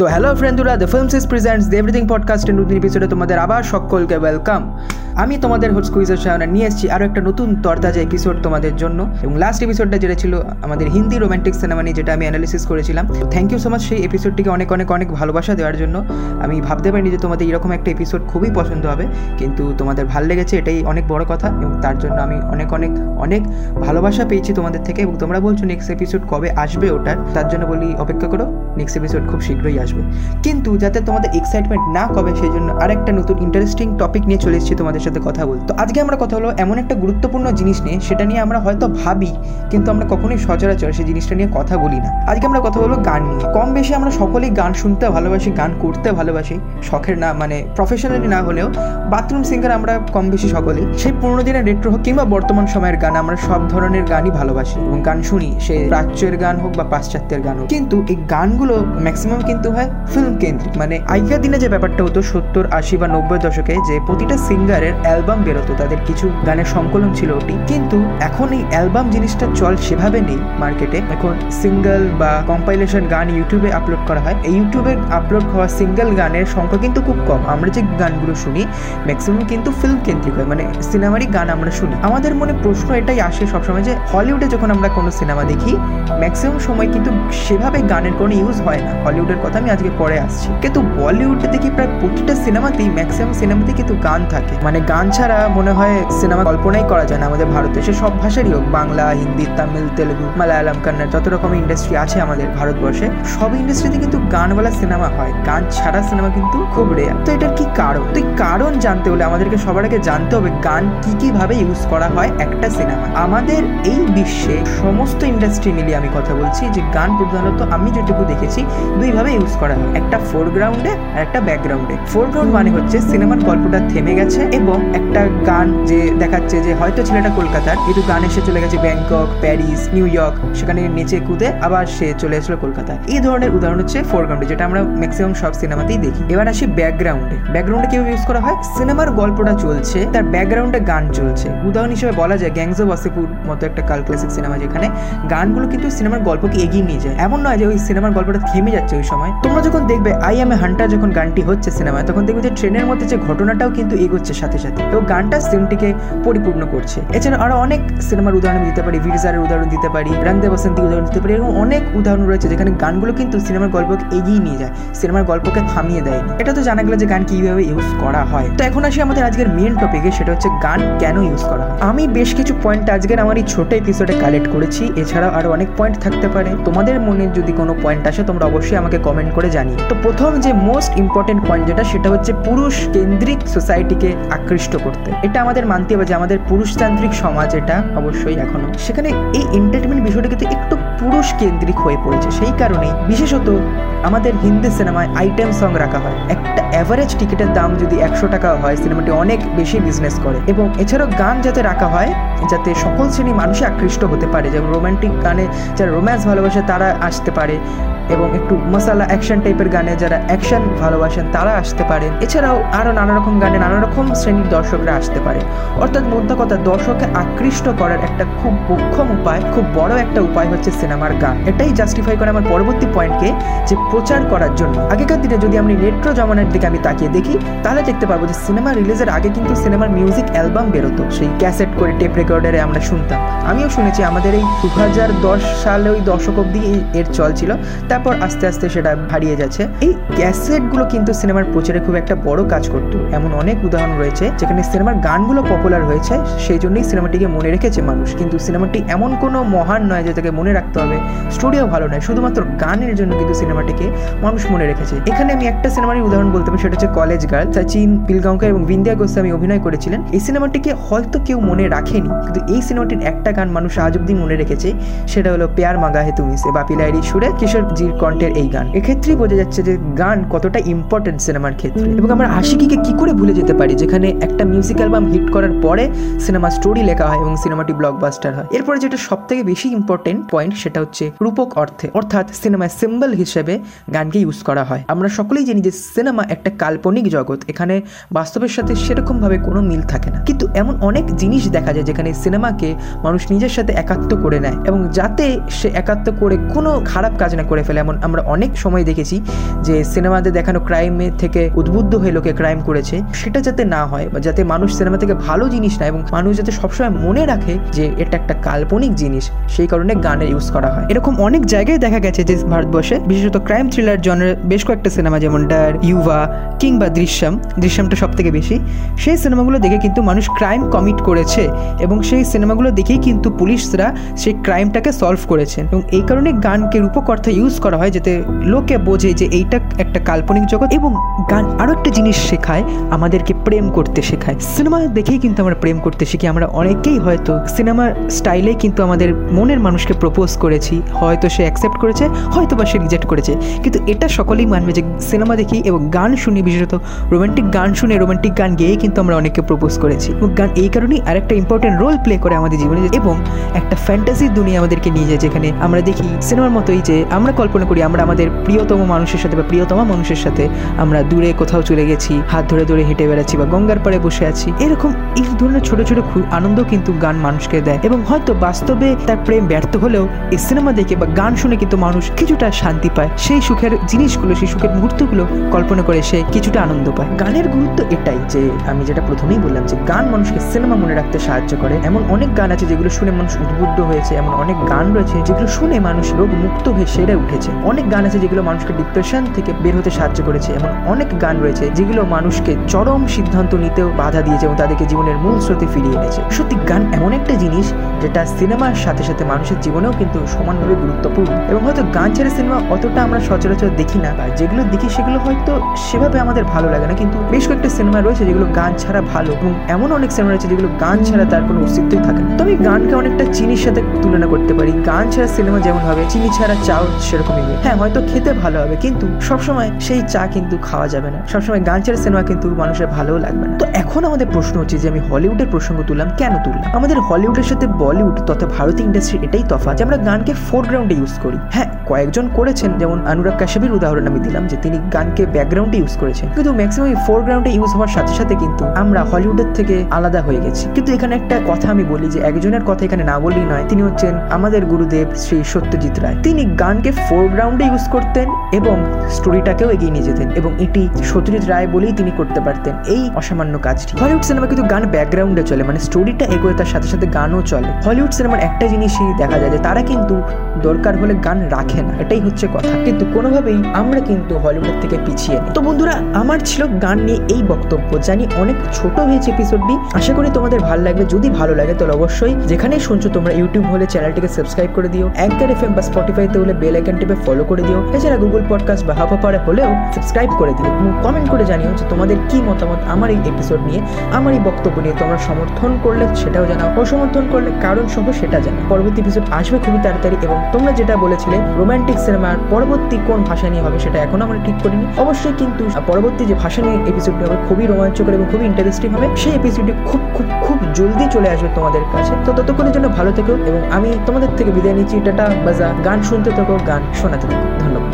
তো hello ফ্রেন্ডুরা the films is presents everything পডকাস্টের নতুন এপিসোডে তোমাদের আবার সকলকে ওয়েলকাম আমি তোমাদের হোস্ট কুইজের সায়না নিয়ে এসেছি আরও একটা নতুন তরতাজা এপিসোড তোমাদের জন্য। এবং লাস্ট এপিসোডটা যেটা ছিল আমাদের হিন্দি রোম্যান্টিক সিনেমা নিয়ে যেটা আমি অ্যানালিসিস করেছিলাম। থ্যাংক ইউ সো মাচ সেই এপিসোডটিকে অনেক অনেক অনেক ভালোবাসা দেওয়ার জন্য। আমি ভাবতে পারিনি যে তোমাদের এরকম একটা এপিসোড খুবই পছন্দ হবে, কিন্তু তোমাদের ভালো লেগেছে, এটাই অনেক বড় কথা। এবং তার জন্য আমি অনেক অনেক অনেক ভালোবাসা পেয়েছি তোমাদের থেকে। এবং তোমরা বলছো নেক্সট এপিসোড কবে আসবে ওটার, তার জন্য বলি অপেক্ষা করো নেক্সট এপিসোড খুব শীঘ্রই আসবে। কিন্তু যাতে তোমাদের এক্সাইটমেন্ট না কবে সেই জন্য আরেকটা নতুন ইন্টারেস্টিং টপিক নিয়ে চলে এসেছি তোমাদের সাথে কথা বলতে। তো আজকে আমরা কথা হলো এমন একটা গুরুত্বপূর্ণ জিনিস নিয়ে, সেটা নিয়ে আমরা হয়তো ভাবি, কিন্তু আমরা কখনোই সচরাচর সেই জিনিসটা নিয়ে কথা বলি না। আজকে আমরা কথা বলব গান নিয়ে। কম বেশি আমরা সকলেই গান শুনতে ভালোবাসি, গান করতে ভালোবাসি। শখের না মানে প্রফেশনালি না হলেও বাথরুম সিঙ্গার আমরা কম বেশি সকলেই। সেই পুরোনো দিনের রেট্রো হোক কিংবা বর্তমান সময়ের গান, আমরা সব ধরনের গানই ভালোবাসি। এবং গান শুনি, সে প্রাচ্যের গান হোক বা পাশ্চাত্যের গান হোক। কিন্তু এই গানগুলো ম্যাক্সিমাম কিন্তু হয় ফিল্ম কেন্দ্রিক। মানে আগেকার দিনে যে ব্যাপারটা হতো সত্তর, আশি বা নব্বই দশকে, যে প্রতিটা সিঙ্গারের অ্যালবাম বেরোতো, তাদের কিছু গানের সংকলন ছিল ওটি। কিন্তু এখন এই অ্যালবাম জিনিসটা চল সেভাবে নেই মার্কেটে এখন সিঙ্গেল বা কম্পাইলেশন গান ইউটিউবে আপলোড করা হয়। এই ইউটিউবে আপলোড হওয়া সিঙ্গেল গানের সংখ্যা কিন্তু খুব কম। আমরা যে গানগুলো শুনি ম্যাক্সিমাম কিন্তু ফিল্ম কেন্দ্রিক হয়। মানে সিনেমারই গান আমরা শুনি। আমাদের মনে প্রশ্ন এটাই আসে সবসময় যে হলিউডে যখন আমরা কোনো সিনেমা দেখি ম্যাক্সিমাম সময় কিন্তু সেভাবে গানের কোনো ইউজ হয় না। হলিউডের কথা আমি আজকে পরে আসছি। কিন্তু বলিউডে দেখি প্রায় প্রতিটা সিনেমাতেই, ম্যাক্সিমাম সিনেমাতে কিন্তু গান থাকে। মানে গান ছাড়া মনে হয় সিনেমা কল্পনাই করা যায় না আমাদের ভারতে। সে সব ভাষারই হোক, বাংলা, হিন্দি, তামিল, তেলেগু, মালায়ালাম, কান্নাড়, যত রকম ইন্ডাস্ট্রি আছে আমাদের ভারতবর্ষে, সব ইন্ডাস্ট্রিতে কিন্তু গানওয়ালা সিনেমা হয়। গান ছাড়া সিনেমা কিন্তু খুব রেয়ার তো এটার কি কারণ? তো এই কারণ জানতে হলে আমাদেরকে সবার আগে জানতে হবে, গান কি কি ভাবে ইউজ করা হয় একটা সিনেমা। আমাদের এই বিশ্বে সমস্ত ইন্ডাস্ট্রি মিলিয়ে আমি কথা বলছি যে গান প্রধানত আমি যেটুকু দেখেছি, দুইভাবে ইউজ করা হয়। একটা ফোরগ্রাউন্ডে আর একটা ব্যাকগ্রাউন্ডে ফোরগ্রাউন্ড মানে হচ্ছে সিনেমার গল্পটা থেমে গেছে এবং একটা গান যে দেখাচ্ছে যে হয়তো ছেলেটা কলকাতার কিন্তু গান এসে চলে গেছে ব্যাংকক, প্যারিস, নিউ ইয়র্ক, সেখানে নেচে কুদে আবার সে চলে আসলো কলকাতায়। এই ধরনের উদাহরণ হচ্ছে ফোরগ্রাউন্ডে যেটা আমরা ম্যাক্সিমাম সব সিনেমাতেই দেখি। এবার আসি ব্যাকগ্রাউন্ডে ব্যাকগ্রাউন্ডে কীভাবে ইউজ করা হয়? সিনেমার গল্পটা চলছে, তার ব্যাকগ্রাউন্ডে গান চলছে। উদাহরণ হিসেবে বলা যায় গ্যাংস অফ ওয়াসিপুর মতো একটা কাল ক্লাসিক সিনেমা যেখানে গানগুলো কিন্তু সিনেমার গল্পকে এগিয়ে নিয়ে যায়। এমন নয় যে ওই সিনেমার গল্পটা থেমে যাচ্ছে ওই সময়। তোমরা যখন দেখবে আই এম এ হান্টার যখন গানটি হচ্ছে সিনেমায়, তখন দেখবে যে ট্রেনের মধ্যে যে ঘটনাটাও কিন্তু এগোচ্ছে সাথে সাথে। এবং গানটা সিনটিকে পরিপূর্ণ করছে। এছাড়া আরও অনেক সিনেমার উদাহরণ দিতে পারি ভিরজারের উদাহরণ দিতে পারি রংদে বসন্তি উদাহরণ দিতে পারি এরকম অনেক উদাহরণ রয়েছে যেখানে গানগুলো কিন্তু সিনেমার গল্পকে এগিয়ে নিয়ে যায়, সিনেমার গল্পকে থামিয়ে দেয়। এটা তো জানা গেল যে গান কীভাবে ইউজ করা হয়। তো এখন আসি আমাদের আজকের মেন টপিকে সেটা হচ্ছে গান কেন ইউজ করা হয়? আমি বেশ কিছু পয়েন্ট আজকের আমার এই ছোট এপিসোডে কালেক্ট করেছি। এছাড়াও আরও অনেক পয়েন্ট থাকতে পারে। তোমাদের মনে যদি কোনো পয়েন্ট আসে, তোমরা অবশ্যই আমাকে কমেন্ট করে জানি। তো প্রথম যে মোস্ট ইম্পর্টেন্ট পয়েন্ট যেটা, সেটা হচ্ছে পুরুষ কেন্দ্রিক সোসাইটিকে আকৃষ্ট করতে। এটা আমাদের মানতে হবে যে আমাদের পুরুষতান্ত্রিক সমাজ এটা অবশ্যই এখনও। সেখানে এই এন্টারটেনমেন্ট বিষয়টা কিন্তু একটু পুরুষ কেন্দ্রিক হয়ে পড়েছে। সেই কারণেই বিশেষত আমাদের হিন্দি সিনেমায় আইটেম সং রাখা হয়। একটা অ্যাভারেজ টিকিটের দাম যদি একশো টাকা হয় সিনেমাটি অনেক বেশি বিজনেস করে। এবং এছাড়াও গান যাতে রাখা হয় যাতে সকল শ্রেণির মানুষই আকৃষ্ট হতে পারে, যেমন রোমান্টিক গানে যারা রোম্যান্স ভালোবাসে তারা আসতে পারে, এবং একটু মশালা অ্যাকশন টাইপের গানে যারা অ্যাকশন ভালোবাসেন তারা আসতে পারেন এছাড়াও আরও নানা রকম গানে নানা রকম শ্রেণির দর্শকরা আসতে পারে। অর্থাৎ মধ্য কথা দর্শককে আকৃষ্ট করার একটা খুব মোক্ষম উপায়, খুব বড় একটা উপায় হচ্ছে সিনেমার গান। এটাই জাস্টিফাই করে আমার পরবর্তী পয়েন্টকে যে প্রচার করার জন্য। আগেকার দিনে যদি আমি রেট্রো জমানার দিকে আমি তাকিয়ে দেখি, তাহলে দেখতে পারব যে সিনেমা রিলিজের আগে কিন্তু সিনেমার মিউজিক অ্যালবাম বেরোতো। সেই ক্যাসেট করে টেপ রেকর্ডারে আমরা শুনতাম। আমিও শুনেছি, আমাদের এই দু হাজার দশ সালে ওই দশক অব্দি এর চল ছিল। তারপর আস্তে আস্তে সেটা হারিয়ে যাচ্ছে। এই ক্যাসেটগুলো কিন্তু সিনেমার প্রচারে খুব একটা বড় কাজ করতো। এমন অনেক উদাহরণ রয়েছে, যেখানে সিনেমার গানগুলো পপুলার হয়েছে, সেই জন্যই সিনেমাটিকে মনে রেখেছে মানুষ। কিন্তু সিনেমাটি এমন কোনো মহান নয় যে তাকে মনে রাখতে হবে। স্টোরিও ভালো নয়, শুধুমাত্র গানের জন্য কিন্তু সিনেমাটিকে মানুষ মনে রেখেছে। এখানে আমি একটা সিনেমারই উদাহরণ বলতে পারি, সেটা হচ্ছে কলেজ গার্ল সচিন পিলগাঁওকার এবং বিন্দিয়া গোস্বামী অভিনয় করেছিলেন। এই সিনেমাটিকে হয়তো কেউ মনে রাখেনি। কিন্তু এই সিনেমাটির একটা গান মানুষ আজ অব্দি মনে রেখেছে, সেটা হলো পেয়ার মাগা হে তুমি সে, বাপি লাইরি সুরে কিশোরজির কণ্ঠের এই গান। এক্ষেত্রেই বোঝা যাচ্ছে যে গান কতটা ইম্পর্টেন্ট সিনেমার ক্ষেত্রে। এবং আমরা আশিকিকে কি করে ভুলে যেতে পারি, যেখানে একটা মিউজিক অ্যালবাম হিট করার পরে সিনেমা স্টোরি লেখা হয় এবং সিনেমাটি ব্লকবাস্টার হয়? এরপরে যেটা সব থেকে বেশি ইম্পর্টেন্ট পয়েন্ট সেটা হচ্ছে রূপক অর্থে, অর্থাৎ সিনেমায় সিম্বল হিসেবে গানকে ইউজ করা হয়। আমরা সকলেই জানি যে সিনেমা একটা কাল্পনিক জগৎ, এখানে বাস্তবের সাথে সেরকমভাবে কোনো মিল থাকে না। কিন্তু এমন অনেক জিনিস দেখা যায় যেখানে সিনেমাকে মানুষ নিজের সাথে একাত্ম করে নেয় এবং যাতে সে একাত্ম করে কোনো খারাপ কাজ না করে ফেলে। এমন আমরা অনেক সময় দেখেছি যে সিনেমাতে দেখানো ক্রাইমে থেকে উদ্বুদ্ধ হয়ে লোকে ক্রাইম করেছে। সেটা যাতে না হয় বা যাতে মানুষ সিনেমা থেকে ভালো জিনিস না এবং মানুষ যাতে সবসময় মনে রাখে যে এটা একটা কাল্পনিক জিনিস, সেই কারণে গানের ইউজ করা হয়। এরকম অনেক জায়গায় দেখা গেছে যে ভারতবর্ষে বিশেষত ক্রাইম থ্রিলার জনের বেশ কয়েকটা সিনেমা যেমন ডার, ইউভা কিংবা দৃশ্যম, দৃশ্যমটা সব থেকে বেশি। সেই সিনেমাগুলো দেখে কিন্তু মানুষ ক্রাইম কমিট করেছে এবং সেই সিনেমাগুলো দেখেই কিন্তু পুলিশরা সেই ক্রাইমটাকে সলভ করেছেন। এবং এই কারণে গানকে রূপক অর্থে ইউজ করা হয় যাতে লোকে বোঝে যে এইটা একটা কাল্পনিক জগৎ এবং গান আরও একটা জিনিস শেখায়, আমাদেরকে প্রেম করতে শেখায়। সিনেমা দেখেই কিন্তু আমরা প্রেম করতে শিখি। আমরা অনেকেই হয়তো সিনেমার স্টাইলে কিন্তু আমাদের মনের মানুষকে প্রপোজ করেছি। হয়তো সে অ্যাকসেপ্ট করেছে হয়তো বা সে রিজেক্ট করেছে। কিন্তু এটা সকলেই মানবে যে সিনেমা দেখি এবং গান শুনি, বিশেষত রোমান্টিক গান শুনে রোমান্টিক গান গেয়েই কিন্তু আমরা অনেককে প্রপোজ করেছি। এবং গান এই কারণেই আরেকটা ইম্পর্টেন্ট রোল প্লে করে আমাদের জীবনে এবং একটা ফ্যান্টাসির দুনিয়া আমাদেরকে নিয়ে যায়, যেখানে আমরা দেখি সিনেমার মতোই যে আমরা কল্পনা করি আমরা আমাদের প্রিয়তম মানুষের সাথে বা প্রিয়তমা মানুষের সাথে আমরা দূরে কোথাও চলে গেছি, হাত ধরে ধরে হেঁটে বেড়াচ্ছি বা গঙ্গার পাড়ে বসে আছি। এরকম এই ধরনের ছোট ছোট আনন্দ কিন্তু গান মানুষকে দেয় এবং হয়তো বাস্তবে তার প্রেম ব্যর্থ হলেও এই সিনেমা দেখে বা গান শুনে কিন্তু মানুষ কিছুটা শান্তি পায়। সেই সুখের জিনিসগুলো, সেই সুখের মুহূর্তগুলো কল্পনা করে সে কিছুটা আনন্দ পায়। গানের গুরুত্ব এটাই যে আমি যেটা প্রথমেই বললাম যে গান মানুষকে সিনেমা মনে রাখতে সাহায্য করে। এমন অনেক গান আছে যেগুলো শুনে মানুষ উদ্বুদ্ধ হয়েছে, এমন অনেক গান রয়েছে যেগুলো শুনে মানুষ রোগ মুক্ত হয়ে সেরে উঠেছে। অনেক গান আছে যেগুলো মানুষকে ডিপ্রেশন থেকে বের হতে সাহায্য করেছে, এমন অনেক গান রয়েছে যেগুলো মানুষকে চরম সিদ্ধান্ত নিতেও বাধা দিয়েছে এবং তাদেরকে জীবনের মূল স্রোতে ফিরিয়ে এনেছে। সত্যি, গান এমন একটা জিনিস যেটা সিনেমার সাথে সাথে মানুষের জীবনেও কিন্তু সমানভাবে গুরুত্বপূর্ণ। এবং হয়তো গান ছেড়ে সিনেমা অতটা আমরা সচরাচর দেখি না, বা যেগুলো দেখি সেগুলো হয়তো সেভাবে আমাদের ভালো লাগে না, কিন্তু বেশ কয়েকটা সিনেমা রয়েছে যেগুলো গান ছাড়া ভালো এবং এমন অনেক সিনেমা রয়েছে যেগুলো গান ছাড়া তার কোনো অস্তিত্বই থাকে না। তো আমি গানকে অনেকটা চিনির সাথে তুলনা করতে পারি। গান ছাড়া সিনেমা যেমন হবে, চিনি ছাড়া চাও সেরকমই হ্যাঁ হয়তো খেতে ভালো হবে, কিন্তু সবসময় সেই চা কিন্তু খাওয়া যাবে না। সবসময় গান ছাড়া সিনেমা কিন্তু মানুষের ভালোও লাগবে না। তো এখন আমাদের প্রশ্ন হচ্ছে যে আমি হলিউডের প্রসঙ্গ তুললাম, কেন তুললাম? আমাদের হলিউডের সাথে বলিউড তথা ভারতীয় ইন্ডাস্ট্রি এটাই তফা যে আমরা গানকে ফোরগ্রাউন্ডে ইউজ করি। হ্যাঁ কয়েকজন করেছেন, যেমন অনুরাগ কাশ্যপের উদাহরণ আমি দিলাম, যে তিনি গানকে ব্যাকগ্রাউন্ডে ইউজ করেছেন। কিন্তু ম্যাক্সিমাম ফোরগ্রাউন্ডে ইউজ হওয়ার সাথে সাথে কিন্তু আমরা হলিউডের থেকে আলাদা হয়ে গেছি। কিন্তু এখানে একটা কথা আমি বলি যে একজনের কথা এখানে না বললেই নয়, তিনি হচ্ছেন আমাদের গুরুদেব শ্রী সত্যজিৎ রায়। তিনি গানকে ফোরগ্রাউন্ডে ইউজ করতেন এবং স্টোরিটাকেও এগিয়ে নিয়ে যেতেন এবং এটি সত্যজিৎ রায় বলেই তিনি করতে পারতেন। এই অসামান্য কাজটি। হলিউড সিনেমা কিন্তু গান ব্যাকগ্রাউন্ডে চলে মানে স্টোরিটা এগোয়, তার সাথে সাথে গানও চলে। হলিউড সিনেমার একটা জিনিসই দেখা যায় যে তারা কিন্তু দরকার হলে গান রাখে না, এটাই হচ্ছে কথা। কিন্তু কোনোভাবেই আমরা কিন্তু হলিউডের থেকে পিছিয়ে নেই। তো বন্ধুরা, আমার ছিল গান নিয়ে এই বক্তব্য। জানি অনেক ছোট হয়েছে এপিসোডটি আশা করি তোমাদের ভালো লাগবে। যদি ভালো লাগে তাহলে অবশ্যই যেখানেই শুনছো তোমরা ইউটিউব হলে চ্যানেলটিকে সাবস্ক্রাইব করে দিও। অ্যাঙ্কার এফ এম বা স্পটিফাইতে হলে বেল আইকন টিপে ফলো করে দিও। এছাড়া গুগল পডকাস্ট বা হাফা হাফাপারে হলেও সাবস্ক্রাইব করে দিও। এবং কমেন্ট করে জানিও যে তোমাদের কি মতামত আমার এই এপিসোড নিয়ে, আমার এই বক্তব্য নিয়ে তোমরা সমর্থন করলে, সেটাও জানাও। অসমর্থন করলে কারণ সহ সেটা জানাও পরবর্তী এপিসোড আসবে খুবই তাড়াতাড়ি এবং তোমরা যেটা বলেছিলে রোমান্টিক সিনেমার পরবর্তী কোন ভাষা নিয়ে হবে সেটা এখনও আমরা ঠিক করিনি। অবশ্যই কিন্তু পরবর্তী যে ভাষা নিয়ে এপিসোডটি হবে খুবই রোমাঞ্চকর এবং খুবই ইন্টারেস্টিং হবে, সেই এপিসোডটি খুব খুব খুব জলদি চলে আসবে তোমাদের কাছে। তো ততক্ষণের জন্য ভালো থেকো এবং আমি তোমাদের থেকে বিদায় নিচ্ছি। টাটা, বাজা, গান শুনতে থাকো, গান শোনাতে থাকো। ধন্যবাদ।